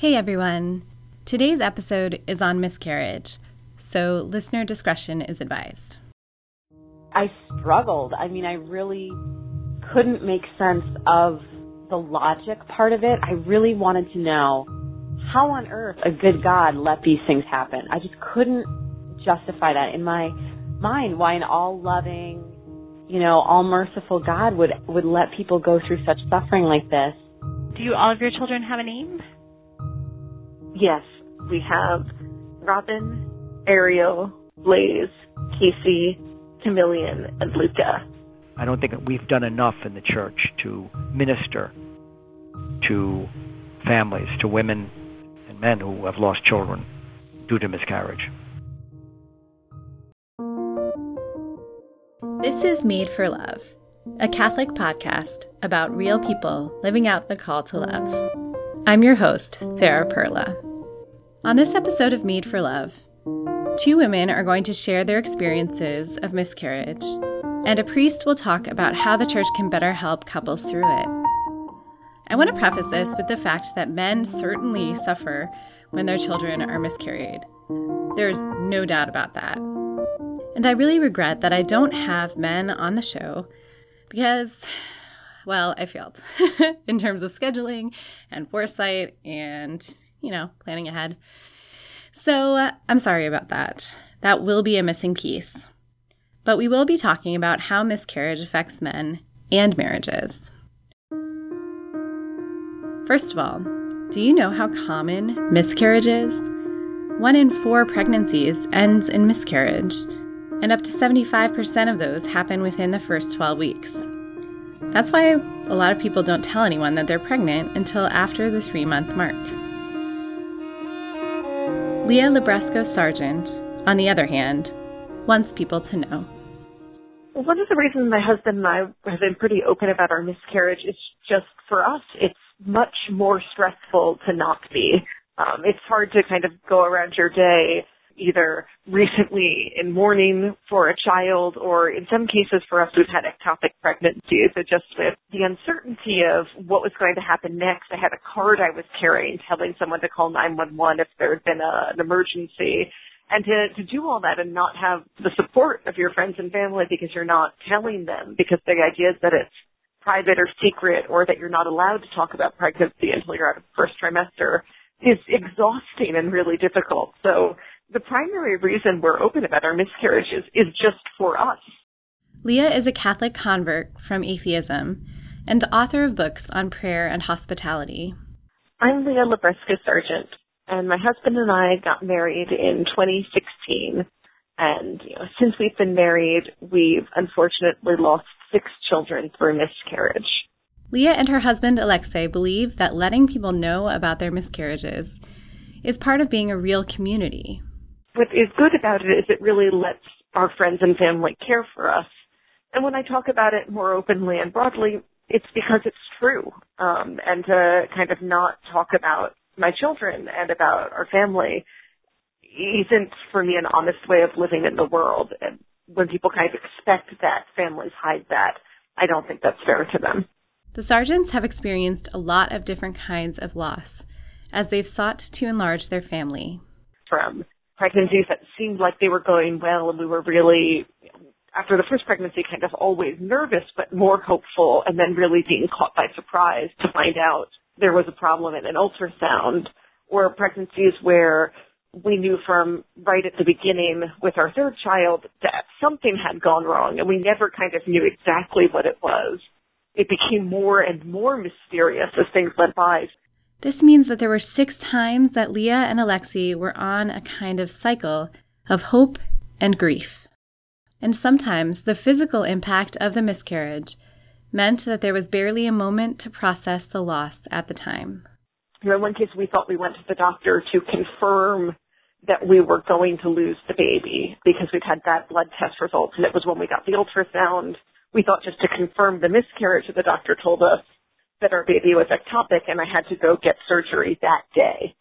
Hey everyone! Today's episode is on miscarriage, so listener discretion is advised. I struggled. I mean, I really couldn't make sense of the logic part of it. I really wanted to know how on earth a good God let these things happen. I just couldn't justify that in my mind why an all loving, you know, all merciful God would would let people go through such suffering like this. Do all of your children have a name? Yes, we have Robin, Ariel, Blaze, Casey, Chameleon, and Luca. I don't think we've done enough in the church to minister to families, to women and men who have lost children due to miscarriage. This is Made for Love, a Catholic podcast about real people living out the call to love. I'm your host, Sarah Perla. On this episode of Made for Love, two women are going to share their experiences of miscarriage, and a priest will talk about how the church can better help couples through it. I want to preface this with the fact that men certainly suffer when their children are miscarried. There's no doubt about that. And I really regret that I don't have men on the show because, well, I failed in terms of scheduling and foresight and you know, planning ahead. So uh, I'm sorry about that. That will be a missing piece. But we will be talking about how miscarriage affects men and marriages. First of all, do you know how common miscarriage is? One in four pregnancies ends in miscarriage, and up to 75% of those happen within the first 12 weeks. That's why a lot of people don't tell anyone that they're pregnant until after the three month mark. Leah Libresco Sargent, on the other hand, wants people to know. One of the reasons my husband and I have been pretty open about our miscarriage is just for us, it's much more stressful to not be. Um, it's hard to kind of go around your day either recently in mourning for a child or in some cases for us who've had ectopic pregnancies. So just with the uncertainty of what was going to happen next, I had a card I was carrying telling someone to call 911 if there had been a, an emergency. And to, to do all that and not have the support of your friends and family because you're not telling them because the idea is that it's private or secret or that you're not allowed to talk about pregnancy until you're out of the first trimester is exhausting and really difficult. So the primary reason we're open about our miscarriages is just for us. Leah is a Catholic convert from atheism and author of books on prayer and hospitality. I'm Leah Libresco Sargent, and my husband and I got married in 2016. And you know, since we've been married, we've unfortunately lost six children through miscarriage. Leah and her husband Alexi believe that letting people know about their miscarriages is part of being a real community what is good about it is it really lets our friends and family care for us. And when I talk about it more openly and broadly, it's because it's true. Um, and to kind of not talk about my children and about our family isn't for me an honest way of living in the world. And when people kind of expect that families hide that, I don't think that's fair to them. The Sargents have experienced a lot of different kinds of loss as they've sought to enlarge their family. From pregnancies that seemed like they were going well and we were really after the first pregnancy kind of always nervous but more hopeful and then really being caught by surprise to find out there was a problem in an ultrasound or pregnancies where we knew from right at the beginning with our third child that something had gone wrong and we never kind of knew exactly what it was. It became more and more mysterious as things went by. This means that there were six times that Leah and Alexi were on a kind of cycle of hope and grief. And sometimes the physical impact of the miscarriage meant that there was barely a moment to process the loss at the time. In one case, we thought we went to the doctor to confirm that we were going to lose the baby because we'd had bad blood test results, and it was when we got the ultrasound. We thought just to confirm the miscarriage, that the doctor told us that our baby was ectopic and I had to go get surgery that day.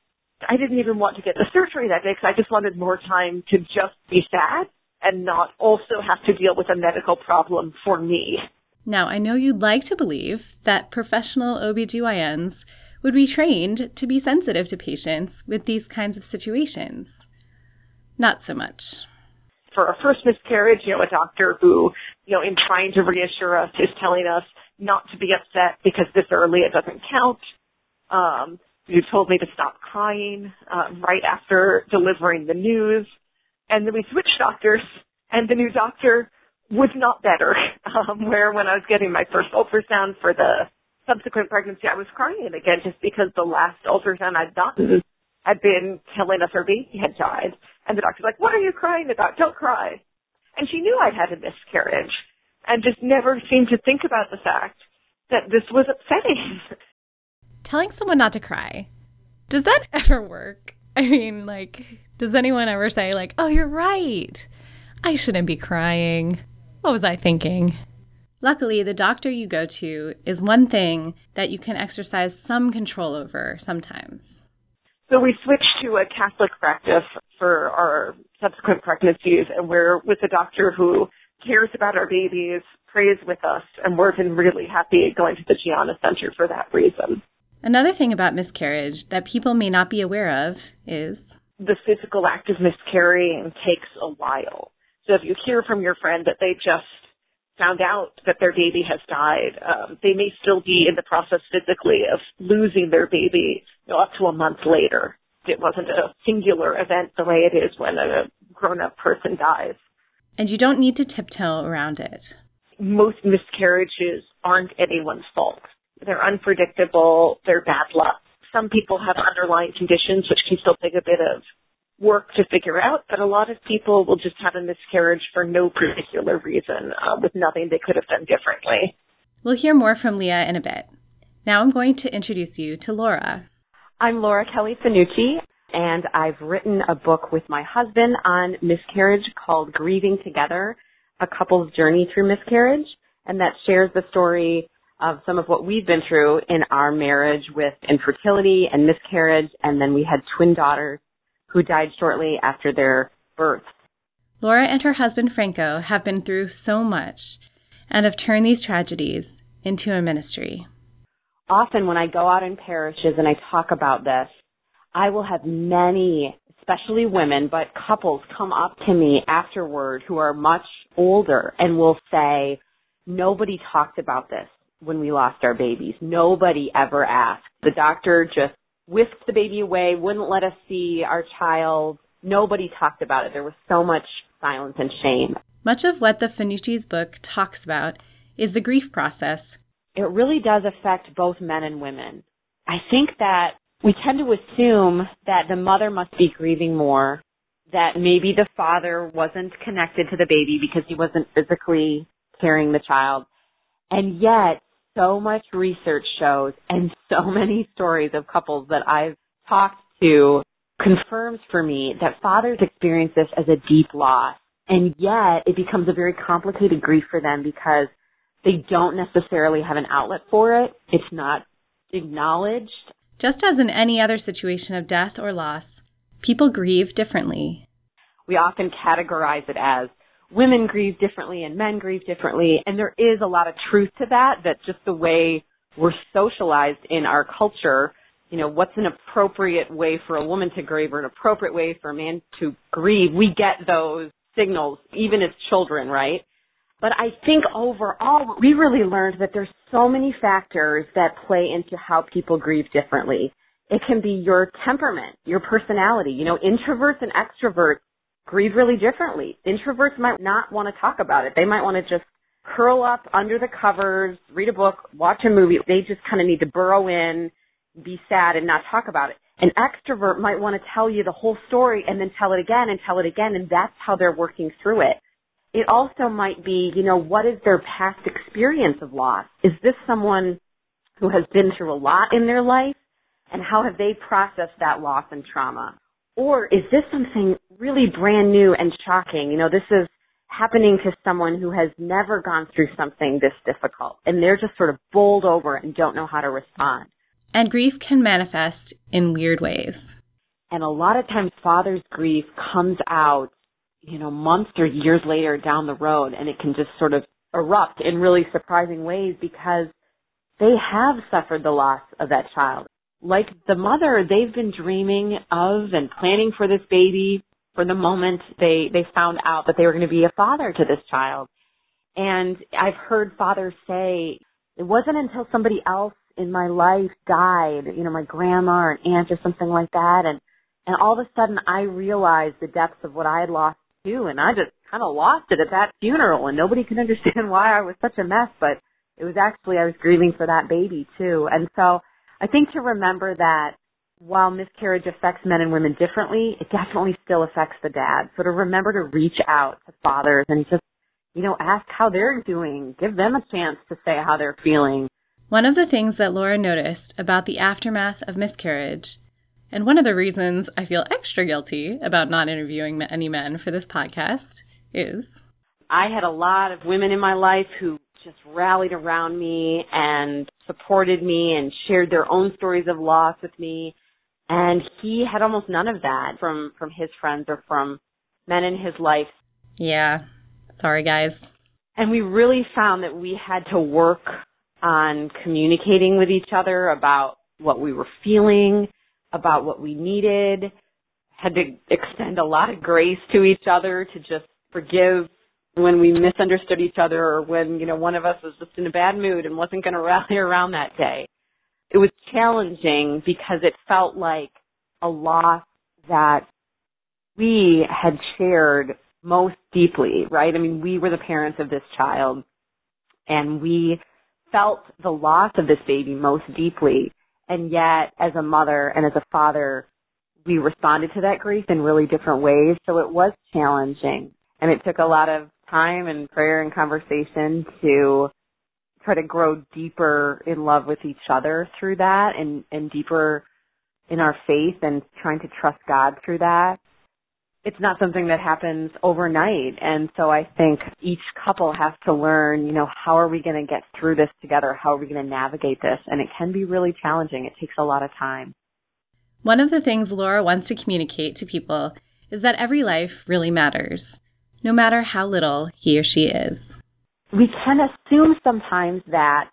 I didn't even want to get the surgery that day because I just wanted more time to just be sad and not also have to deal with a medical problem for me. Now, I know you'd like to believe that professional OBGYNs would be trained to be sensitive to patients with these kinds of situations. Not so much. For a first miscarriage, you know, a doctor who, you know, in trying to reassure us is telling us not to be upset because this early it doesn't count. Um, you told me to stop crying uh, right after delivering the news. And then we switched doctors, and the new doctor was not better. Um, where when I was getting my first ultrasound for the subsequent pregnancy, I was crying again just because the last ultrasound I'd gotten had been telling us her baby had died. And the doctor's like, what are you crying about? Don't cry. And she knew I'd had a miscarriage and just never seemed to think about the fact that this was upsetting. Telling someone not to cry, does that ever work? I mean, like, does anyone ever say, like, oh, you're right. I shouldn't be crying. What was I thinking? Luckily, the doctor you go to is one thing that you can exercise some control over sometimes. So we switched to a Catholic practice for our subsequent pregnancies, and we're with a doctor who cares about our babies, prays with us, and we've been really happy going to the Gianna Center for that reason. Another thing about miscarriage that people may not be aware of is the physical act of miscarrying takes a while. So if you hear from your friend that they just found out that their baby has died, um, they may still be in the process physically of losing their baby you know, up to a month later. It wasn't a singular event the way it is when a grown up person dies. And you don't need to tiptoe around it. Most miscarriages aren't anyone's fault. They're unpredictable, they're bad luck. Some people have underlying conditions which can still take a bit of work to figure out, but a lot of people will just have a miscarriage for no particular reason, uh, with nothing they could have done differently. We'll hear more from Leah in a bit. Now I'm going to introduce you to Laura. I'm Laura Kelly Fanucci, and I've written a book with my husband on miscarriage called Grieving Together, a couple's journey through miscarriage, and that shares the story of some of what we've been through in our marriage with infertility and miscarriage, and then we had twin daughters who died shortly after their birth. Laura and her husband Franco have been through so much and have turned these tragedies into a ministry. Often, when I go out in parishes and I talk about this, I will have many, especially women, but couples come up to me afterward who are much older and will say, Nobody talked about this when we lost our babies. Nobody ever asked. The doctor just whisked the baby away, wouldn't let us see our child. Nobody talked about it. There was so much silence and shame. Much of what the Fanucci's book talks about is the grief process. It really does affect both men and women. I think that we tend to assume that the mother must be grieving more, that maybe the father wasn't connected to the baby because he wasn't physically carrying the child. And yet, so much research shows and so many stories of couples that I've talked to confirms for me that fathers experience this as a deep loss. And yet it becomes a very complicated grief for them because they don't necessarily have an outlet for it. It's not acknowledged. Just as in any other situation of death or loss, people grieve differently. We often categorize it as women grieve differently and men grieve differently. And there is a lot of truth to that, that just the way we're socialized in our culture, you know, what's an appropriate way for a woman to grieve or an appropriate way for a man to grieve, we get those signals even as children, right? But I think overall, we really learned that there's so many factors that play into how people grieve differently. It can be your temperament, your personality. You know, introverts and extroverts grieve really differently. Introverts might not want to talk about it. They might want to just curl up under the covers, read a book, watch a movie. They just kind of need to burrow in, be sad and not talk about it. An extrovert might want to tell you the whole story and then tell it again and tell it again and that's how they're working through it. It also might be, you know, what is their past experience of loss? Is this someone who has been through a lot in their life? And how have they processed that loss and trauma? Or is this something really brand new and shocking? You know, this is happening to someone who has never gone through something this difficult and they're just sort of bowled over and don't know how to respond. And grief can manifest in weird ways. And a lot of times father's grief comes out, you know, months or years later down the road and it can just sort of erupt in really surprising ways because they have suffered the loss of that child. like the mother, they've been dreaming of and planning for this baby for the moment they, they found out that they were going to be a father to this child. And I've heard fathers say, it wasn't until somebody else in my life died, you know, my grandma or an aunt or something like that, and and all of a sudden I realized the depths of what I had lost too, and I just kind of lost it at that funeral, and nobody could understand why I was such a mess, but it was actually I was grieving for that baby too, and so I think to remember that while miscarriage affects men and women differently, it definitely still affects the dad. So to remember to reach out to fathers and just, you know, ask how they're doing, give them a chance to say how they're feeling. One of the things that Laura noticed about the aftermath of miscarriage, and one of the reasons I feel extra guilty about not interviewing any men for this podcast, is I had a lot of women in my life who just rallied around me and supported me and shared their own stories of loss with me. And he had almost none of that from, from his friends or from men in his life. Yeah. Sorry, guys. And we really found that we had to work on communicating with each other about what we were feeling, about what we needed, had to extend a lot of grace to each other to just forgive when we misunderstood each other or when, you know, one of us was just in a bad mood and wasn't going to rally around that day. It was challenging because it felt like a loss that we had shared most deeply, right? I mean, we were the parents of this child and we felt the loss of this baby most deeply. And yet, as a mother and as a father, we responded to that grief in really different ways. So it was challenging. And it took a lot of time and prayer and conversation to try to grow deeper in love with each other through that and, and deeper in our faith and trying to trust God through that. It's not something that happens overnight. And so I think each couple has to learn, you know, how are we going to get through this together? How are we going to navigate this? And it can be really challenging. It takes a lot of time. One of the things Laura wants to communicate to people is that every life really matters no matter how little he or she is. We can assume sometimes that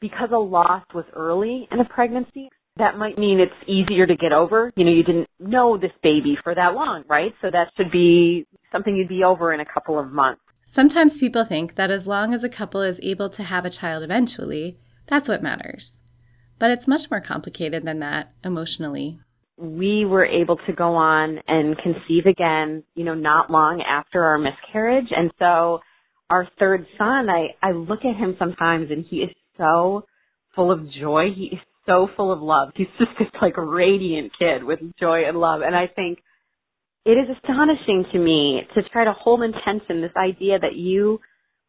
because a loss was early in a pregnancy, that might mean it's easier to get over. You know, you didn't know this baby for that long, right? So that should be something you'd be over in a couple of months. Sometimes people think that as long as a couple is able to have a child eventually, that's what matters. But it's much more complicated than that emotionally we were able to go on and conceive again, you know, not long after our miscarriage. And so our third son, I, I look at him sometimes and he is so full of joy. He is so full of love. He's just this like radiant kid with joy and love. And I think it is astonishing to me to try to hold in tension this idea that you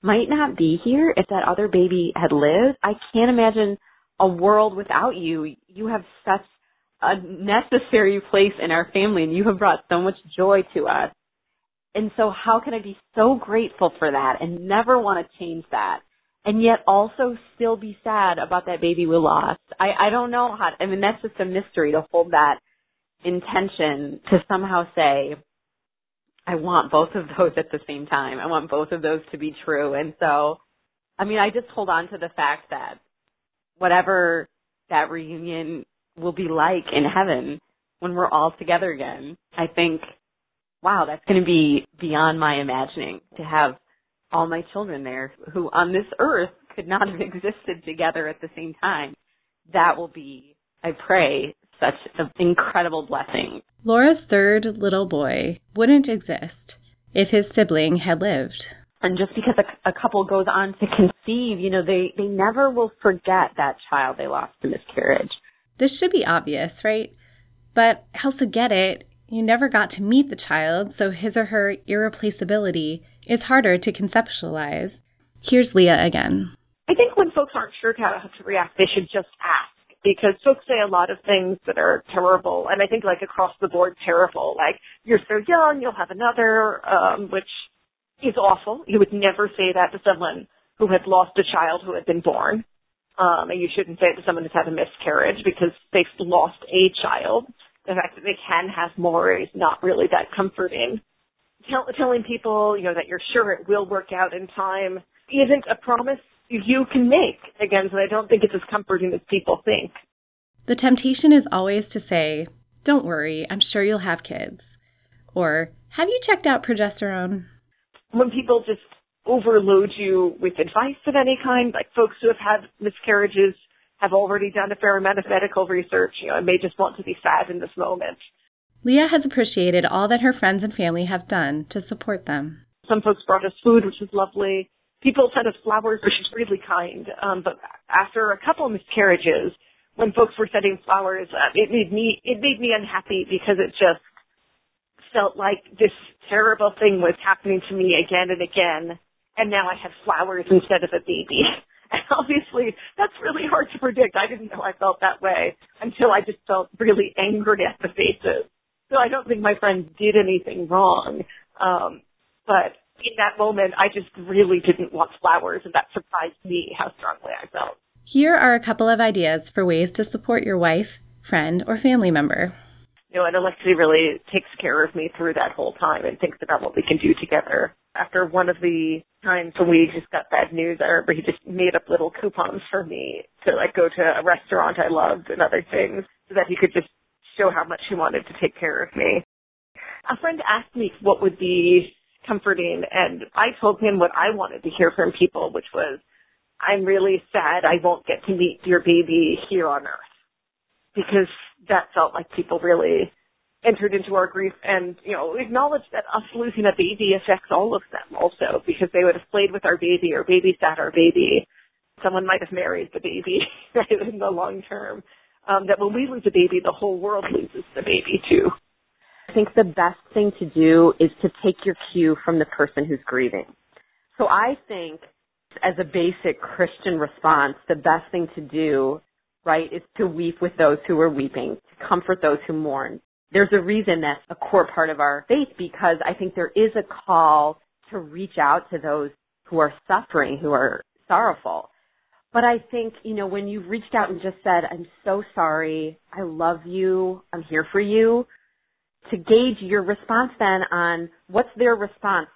might not be here if that other baby had lived. I can't imagine a world without you. You have such a necessary place in our family and you have brought so much joy to us. And so how can I be so grateful for that and never want to change that? And yet also still be sad about that baby we lost. I, I don't know how, I mean, that's just a mystery to hold that intention to somehow say, I want both of those at the same time. I want both of those to be true. And so, I mean, I just hold on to the fact that whatever that reunion will be like in heaven when we're all together again. I think, wow, that's going to be beyond my imagining to have all my children there who on this earth could not have existed together at the same time. That will be, I pray, such an incredible blessing. Laura's third little boy wouldn't exist if his sibling had lived. And just because a, a couple goes on to conceive, you know, they, they never will forget that child they lost to miscarriage. This should be obvious, right? But also get it, you never got to meet the child, so his or her irreplaceability is harder to conceptualize. Here's Leah again. I think when folks aren't sure how to react, they should just ask because folks say a lot of things that are terrible, and I think like across the board terrible. Like you're so young, you'll have another, um, which is awful. You would never say that to someone who had lost a child who had been born. Um, and you shouldn't say it to someone who's had a miscarriage because they've lost a child. The fact that they can have more is not really that comforting. Tell, telling people, you know, that you're sure it will work out in time isn't a promise you can make. Again, so I don't think it's as comforting as people think. The temptation is always to say, Don't worry, I'm sure you'll have kids. Or, Have you checked out progesterone? When people just overload you with advice of any kind, like folks who have had miscarriages have already done a fair amount of medical research, you know, and may just want to be sad in this moment. Leah has appreciated all that her friends and family have done to support them. Some folks brought us food, which was lovely. People sent us flowers, which is really kind. Um, but after a couple of miscarriages, when folks were sending flowers, uh, it made me it made me unhappy because it just felt like this terrible thing was happening to me again and again, and now I had flowers instead of a baby. And obviously, that's really hard to predict. I didn't know I felt that way until I just felt really angry at the faces. So I don't think my friends did anything wrong. Um, but in that moment, I just really didn't want flowers, and that surprised me how strongly I felt. Here are a couple of ideas for ways to support your wife, friend, or family member. You know, and Alexi really takes care of me through that whole time and thinks about what we can do together. After one of the times when we just got bad news, I remember he just made up little coupons for me to like go to a restaurant I loved and other things so that he could just show how much he wanted to take care of me. A friend asked me what would be comforting and I told him what I wanted to hear from people, which was, I'm really sad I won't get to meet your baby here on earth. Because that felt like people really entered into our grief and, you know, acknowledged that us losing a baby affects all of them also because they would have played with our baby or babysat our baby. Someone might have married the baby in the long term um, that when we lose a baby, the whole world loses the baby too. I think the best thing to do is to take your cue from the person who's grieving. So I think as a basic Christian response, the best thing to do, right, is to weep with those who are weeping, to comfort those who mourn. There's a reason that's a core part of our faith because I think there is a call to reach out to those who are suffering, who are sorrowful. But I think, you know, when you've reached out and just said, I'm so sorry, I love you, I'm here for you, to gauge your response then on what's their response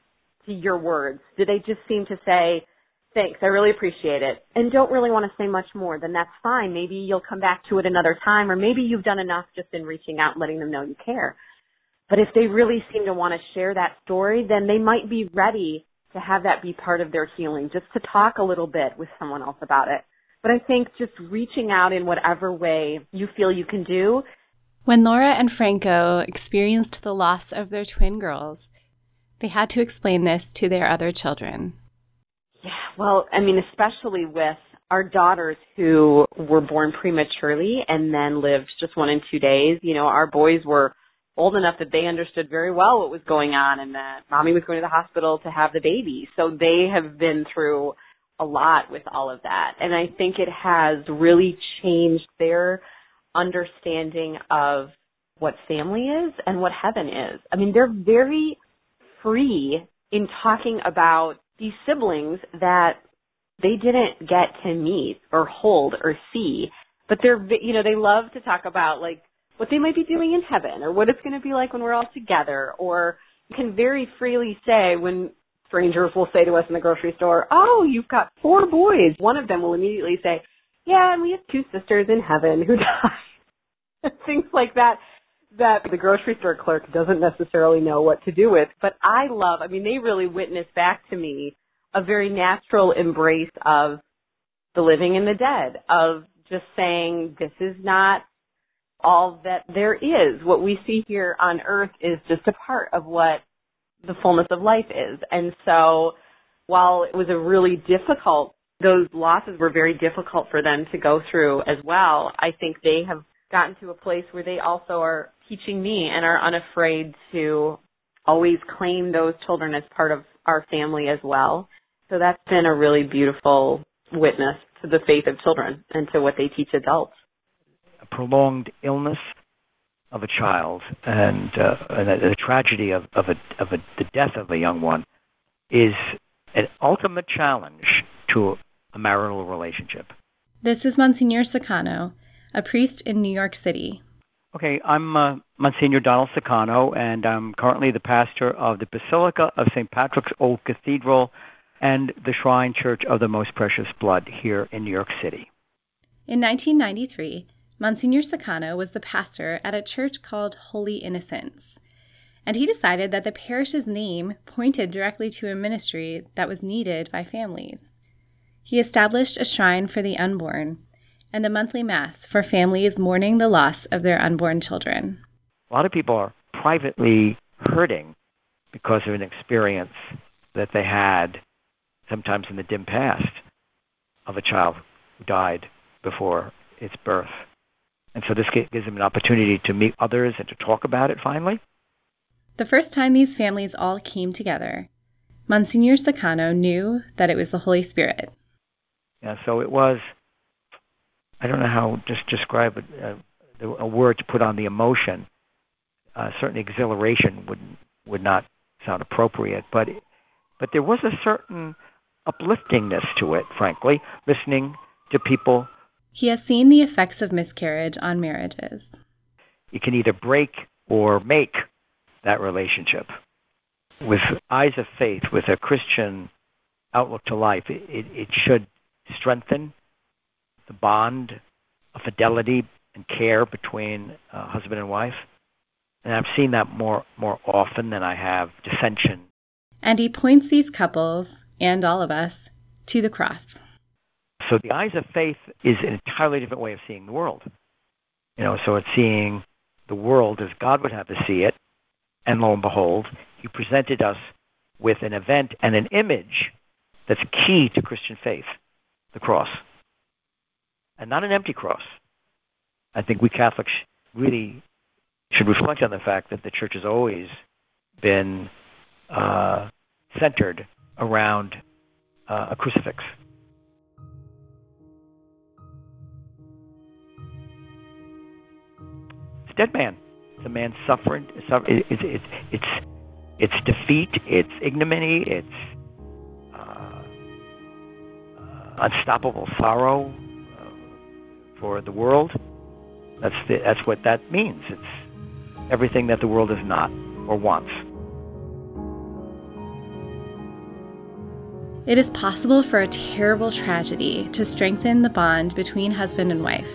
to your words. Do they just seem to say, thanks, I really appreciate it, and don't really want to say much more, then that's fine. Maybe you'll come back to it another time, or maybe you've done enough just in reaching out and letting them know you care. But if they really seem to want to share that story, then they might be ready to have that be part of their healing, just to talk a little bit with someone else about it. But I think just reaching out in whatever way you feel you can do. When Laura and Franco experienced the loss of their twin girls, they had to explain this to their other children. Yeah, well, I mean, especially with our daughters who were born prematurely and then lived just one and two days. You know, our boys were old enough that they understood very well what was going on and that mommy was going to the hospital to have the baby. So they have been through a lot with all of that. And I think it has really changed their understanding of what family is and what heaven is. I mean, they're very free in talking about these siblings that they didn't get to meet or hold or see, but they're, you know, they love to talk about like what they might be doing in heaven or what it's going to be like when we're all together or you can very freely say when strangers will say to us in the grocery store, "Oh, you've got four boys." One of them will immediately say, "Yeah, and we have two sisters in heaven who died." Things like that that the grocery store clerk doesn't necessarily know what to do with. But I love, I mean, they really witness back to me a very natural embrace of the living and the dead, of just saying, this is not all that there is. What we see here on earth is just a part of what the fullness of life is. And so while it was a really difficult, those losses were very difficult for them to go through as well, I think they have gotten to a place where they also are teaching me and are unafraid to always claim those children as part of our family as well. So that's been a really beautiful witness to the faith of children and to what they teach adults prolonged illness of a child and, uh, and the tragedy of, of, a, of a, the death of a young one is an ultimate challenge to a marital relationship. This is Monsignor Sakano, a priest in New York City. Okay, I'm uh, Monsignor Donald Sakano, and I'm currently the pastor of the Basilica of St. Patrick's Old Cathedral and the Shrine Church of the Most Precious Blood here in New York City. In 1993, Monsignor Sakano was the pastor at a church called Holy Innocents, and he decided that the parish's name pointed directly to a ministry that was needed by families. He established a shrine for the unborn and a monthly mass for families mourning the loss of their unborn children. A lot of people are privately hurting because of an experience that they had sometimes in the dim past of a child who died before its birth. And so this gives them an opportunity to meet others and to talk about it finally. The first time these families all came together, Monsignor Sakano knew that it was the Holy Spirit. Yeah, so it was, I don't know how just describe it, uh, a word to put on the emotion. Uh, certainly exhilaration would would not sound appropriate, but but there was a certain upliftingness to it, frankly, listening to people. He has seen the effects of miscarriage on marriages. It can either break or make that relationship. With eyes of faith, with a Christian outlook to life, it, it, it should strengthen the bond of fidelity and care between uh, husband and wife. And I've seen that more more often than I have dissension. And he points these couples and all of us to the cross. So the eyes of faith is an entirely different way of seeing the world. You know, so it's seeing the world as God would have us see it, and lo and behold, he presented us with an event and an image that's key to Christian faith, the cross. And not an empty cross. I think we Catholics really should reflect on the fact that the church has always been uh, centered around uh, a crucifix. Dead man. A man suffering. It's, it's, it's, it's defeat, it's ignominy, it's uh, uh, unstoppable sorrow uh, for the world. That's, the, that's what that means. It's everything that the world is not or wants. It is possible for a terrible tragedy to strengthen the bond between husband and wife.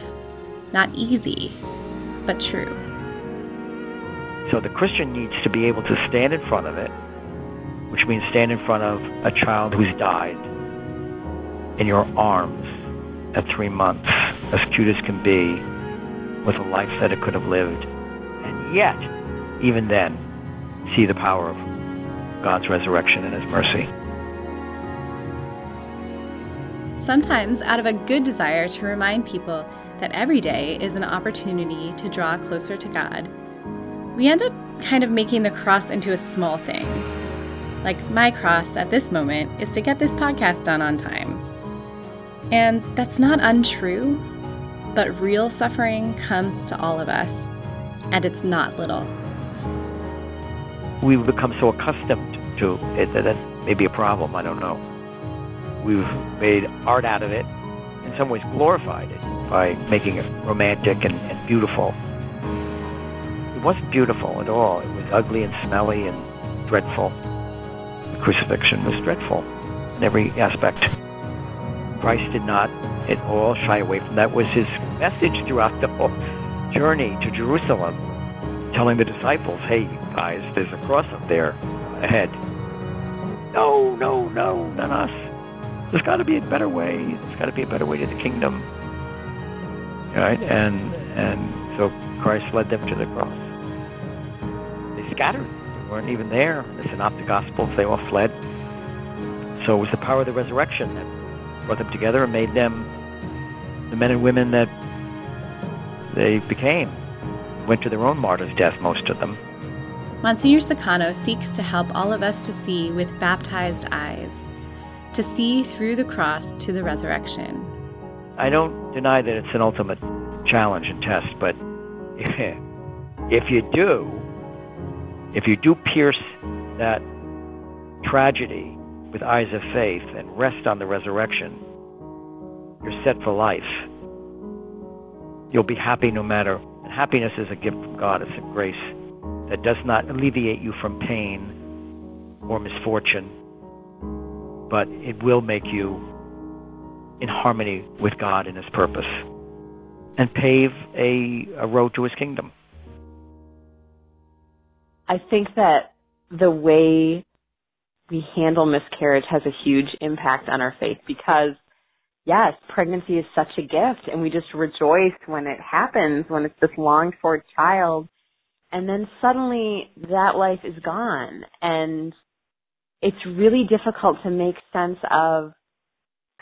Not easy, but true. So the Christian needs to be able to stand in front of it, which means stand in front of a child who's died in your arms at three months, as cute as can be, with a life that it could have lived and yet, even then, see the power of God's resurrection and His mercy. Sometimes, out of a good desire to remind people that every day is an opportunity to draw closer to God, we end up kind of making the cross into a small thing. Like, my cross at this moment is to get this podcast done on time. And that's not untrue, but real suffering comes to all of us and it's not little. We've become so accustomed to it that that may be a problem. I don't know. We've made art out of it, in some ways glorified it by making it romantic and, and beautiful. It wasn't beautiful at all. It was ugly and smelly and dreadful. The crucifixion was dreadful in every aspect. Christ did not at all shy away from that. Was his message throughout the whole journey to Jerusalem, telling the disciples, hey, guys, there's a cross up there ahead. No, no, no, not us. There's got to be a better way. There's got to be a better way to the kingdom. Right? And, and so Christ led them to the cross. They scattered. They weren't even there. The Synoptic Gospels, they all fled. So it was the power of the resurrection that brought them together and made them the men and women that they became. Went to their own martyr's death, most of them. Monsignor Sakano seeks to help all of us to see with baptized eyes, to see through the cross to the resurrection. I don't deny that it's an ultimate challenge and test, but if you do, if you do pierce that tragedy with eyes of faith and rest on the resurrection, you're set for life you'll be happy no matter. And happiness is a gift from God. It's a grace that does not alleviate you from pain or misfortune, but it will make you in harmony with God and His purpose. and pave a, a road to his kingdom. I think that the way we handle miscarriage has a huge impact on our faith because yes, pregnancy is such a gift and we just rejoice when it happens, when it's this longed for child. And then suddenly that life is gone and it's really difficult to make sense of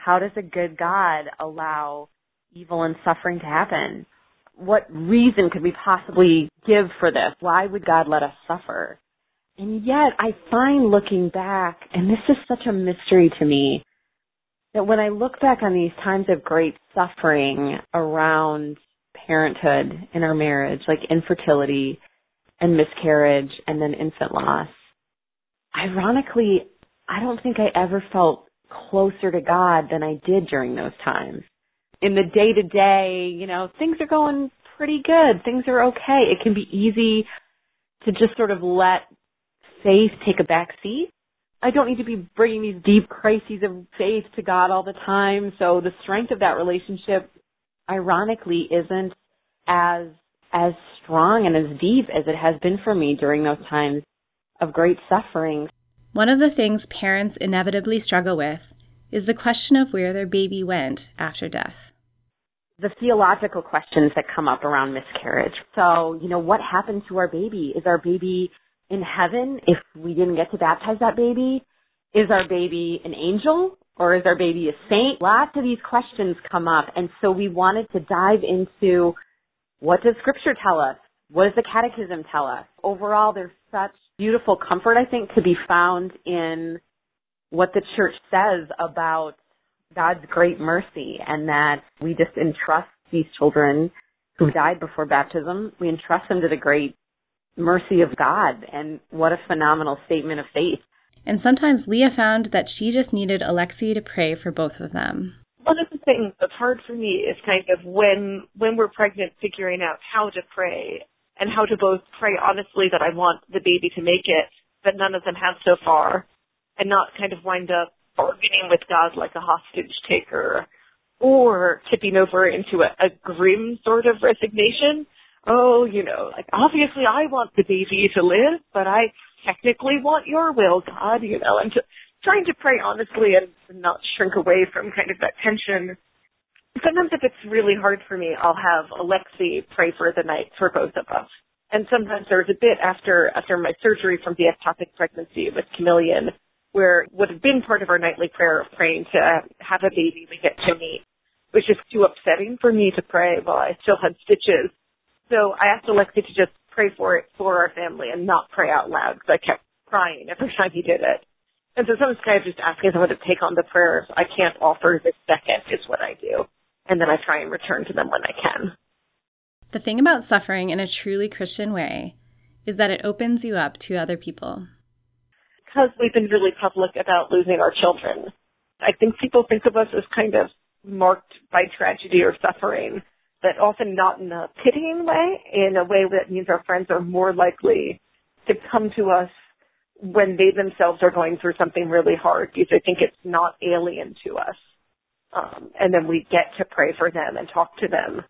how does a good God allow evil and suffering to happen? What reason could we possibly give for this? Why would God let us suffer? And yet I find looking back, and this is such a mystery to me, that when I look back on these times of great suffering around parenthood in our marriage, like infertility and miscarriage and then infant loss, ironically, I don't think I ever felt closer to God than I did during those times. In the day to day, you know, things are going pretty good. Things are okay. It can be easy to just sort of let faith take a back seat. I don't need to be bringing these deep crises of faith to God all the time. So the strength of that relationship, ironically, isn't as as strong and as deep as it has been for me during those times of great suffering. One of the things parents inevitably struggle with is the question of where their baby went after death. The theological questions that come up around miscarriage. So, you know, what happened to our baby? Is our baby in heaven if we didn't get to baptize that baby? Is our baby an angel or is our baby a saint? Lots of these questions come up. And so we wanted to dive into what does scripture tell us? What does the catechism tell us? Overall, there's such beautiful comfort, I think, to be found in what the church says about God's great mercy and that we just entrust these children who died before baptism, we entrust them to the great mercy of God. And what a phenomenal statement of faith. And sometimes Leah found that she just needed Alexi to pray for both of them. One of the things that's hard for me is kind of when when we're pregnant figuring out how to pray and how to both pray honestly that I want the baby to make it, but none of them have so far, and not kind of wind up bargaining with God like a hostage taker, or tipping over into a, a grim sort of resignation. Oh, you know, like obviously I want the baby to live, but I technically want your will, God, you know, and to, trying to pray honestly and not shrink away from kind of that tension sometimes if it's really hard for me, I'll have Alexi pray for the night for both of us. And sometimes there was a bit after after my surgery from the ectopic pregnancy with chameleon, where would have been part of our nightly prayer of praying to have a baby we get to meet, was just too upsetting for me to pray while I still had stitches. So I asked Alexi to just pray for it for our family and not pray out loud because I kept crying every time he did it. And so sometimes kind of just asking someone to take on the prayers I can't offer this second is what I do and then I try and return to them when I can. The thing about suffering in a truly Christian way is that it opens you up to other people. Because we've been really public about losing our children, I think people think of us as kind of marked by tragedy or suffering, but often not in a pitying way, in a way that means our friends are more likely to come to us when they themselves are going through something really hard because they think it's not alien to us. Um, and then we get to pray for them and talk to them.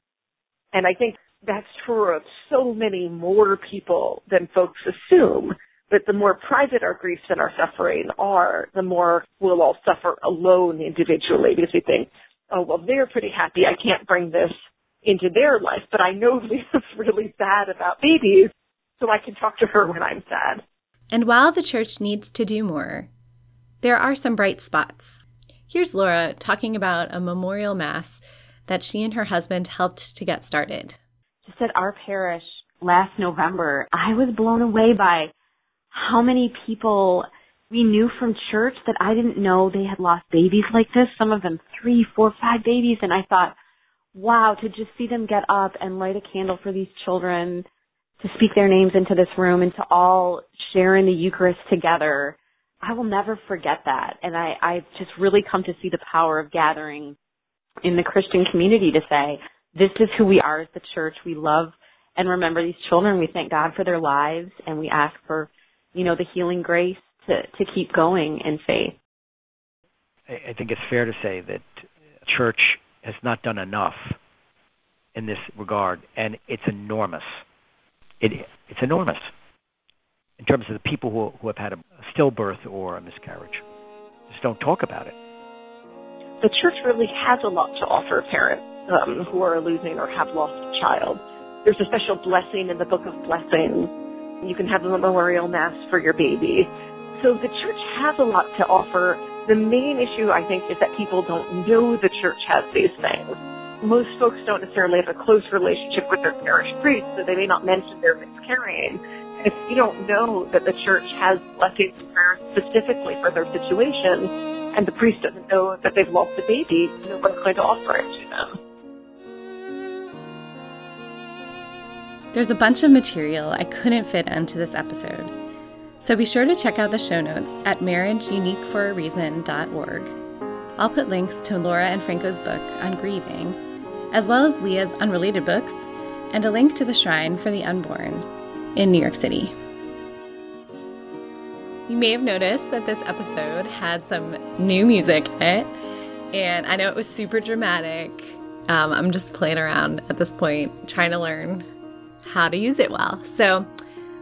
And I think that's true of so many more people than folks assume. But the more private our griefs and our suffering are, the more we'll all suffer alone individually because we think, oh, well, they're pretty happy. I can't bring this into their life, but I know Leah's really sad about babies, so I can talk to her when I'm sad. And while the church needs to do more, there are some bright spots. Here's Laura talking about a memorial mass that she and her husband helped to get started. Just at our parish last November, I was blown away by how many people we knew from church that I didn't know they had lost babies like this. Some of them three, four, five babies. And I thought, wow, to just see them get up and light a candle for these children, to speak their names into this room and to all share in the Eucharist together I will never forget that. And I, I've just really come to see the power of gathering in the Christian community to say, this is who we are as the church. We love and remember these children. We thank God for their lives and we ask for, you know, the healing grace to, to keep going in faith. I think it's fair to say that church has not done enough in this regard, and it's enormous. It, it's enormous in terms of the people who, who have had a stillbirth or a miscarriage. Just don't talk about it. The church really has a lot to offer parents um, who are losing or have lost a child. There's a special blessing in the Book of Blessings. You can have a memorial mass for your baby. So the church has a lot to offer. The main issue, I think, is that people don't know the church has these things. Most folks don't necessarily have a close relationship with their parish priest, so they may not mention their miscarrying. If you don't know that the church has blessings and prayers specifically for their situation, and the priest doesn't know that they've lost a baby, no one's going to offer it to them. There's a bunch of material I couldn't fit into this episode. So be sure to check out the show notes at marriageuniqueforareason.org. I'll put links to Laura and Franco's book on grieving, as well as Leah's unrelated books, and a link to the Shrine for the Unborn in New York City. You may have noticed that this episode had some new music in it, and I know it was super dramatic. Um, I'm just playing around at this point, trying to learn how to use it well. So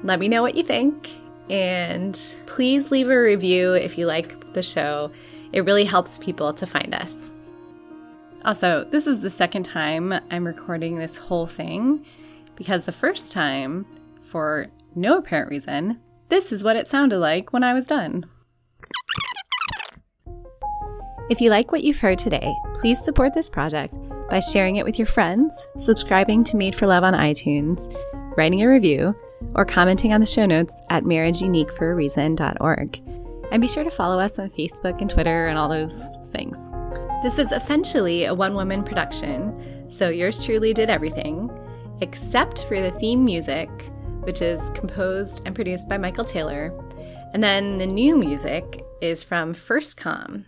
let me know what you think, and please leave a review if you like the show. It really helps people to find us. Also, this is the second time I'm recording this whole thing because the first time, for no apparent reason, this is what it sounded like when I was done. If you like what you've heard today, please support this project by sharing it with your friends, subscribing to Made for Love on iTunes, writing a review, or commenting on the show notes at marriageuniqueforareason.org. And be sure to follow us on Facebook and Twitter and all those things. This is essentially a one woman production, so yours truly did everything, except for the theme music, which is composed and produced by Michael Taylor. And then the new music is from FirstCom,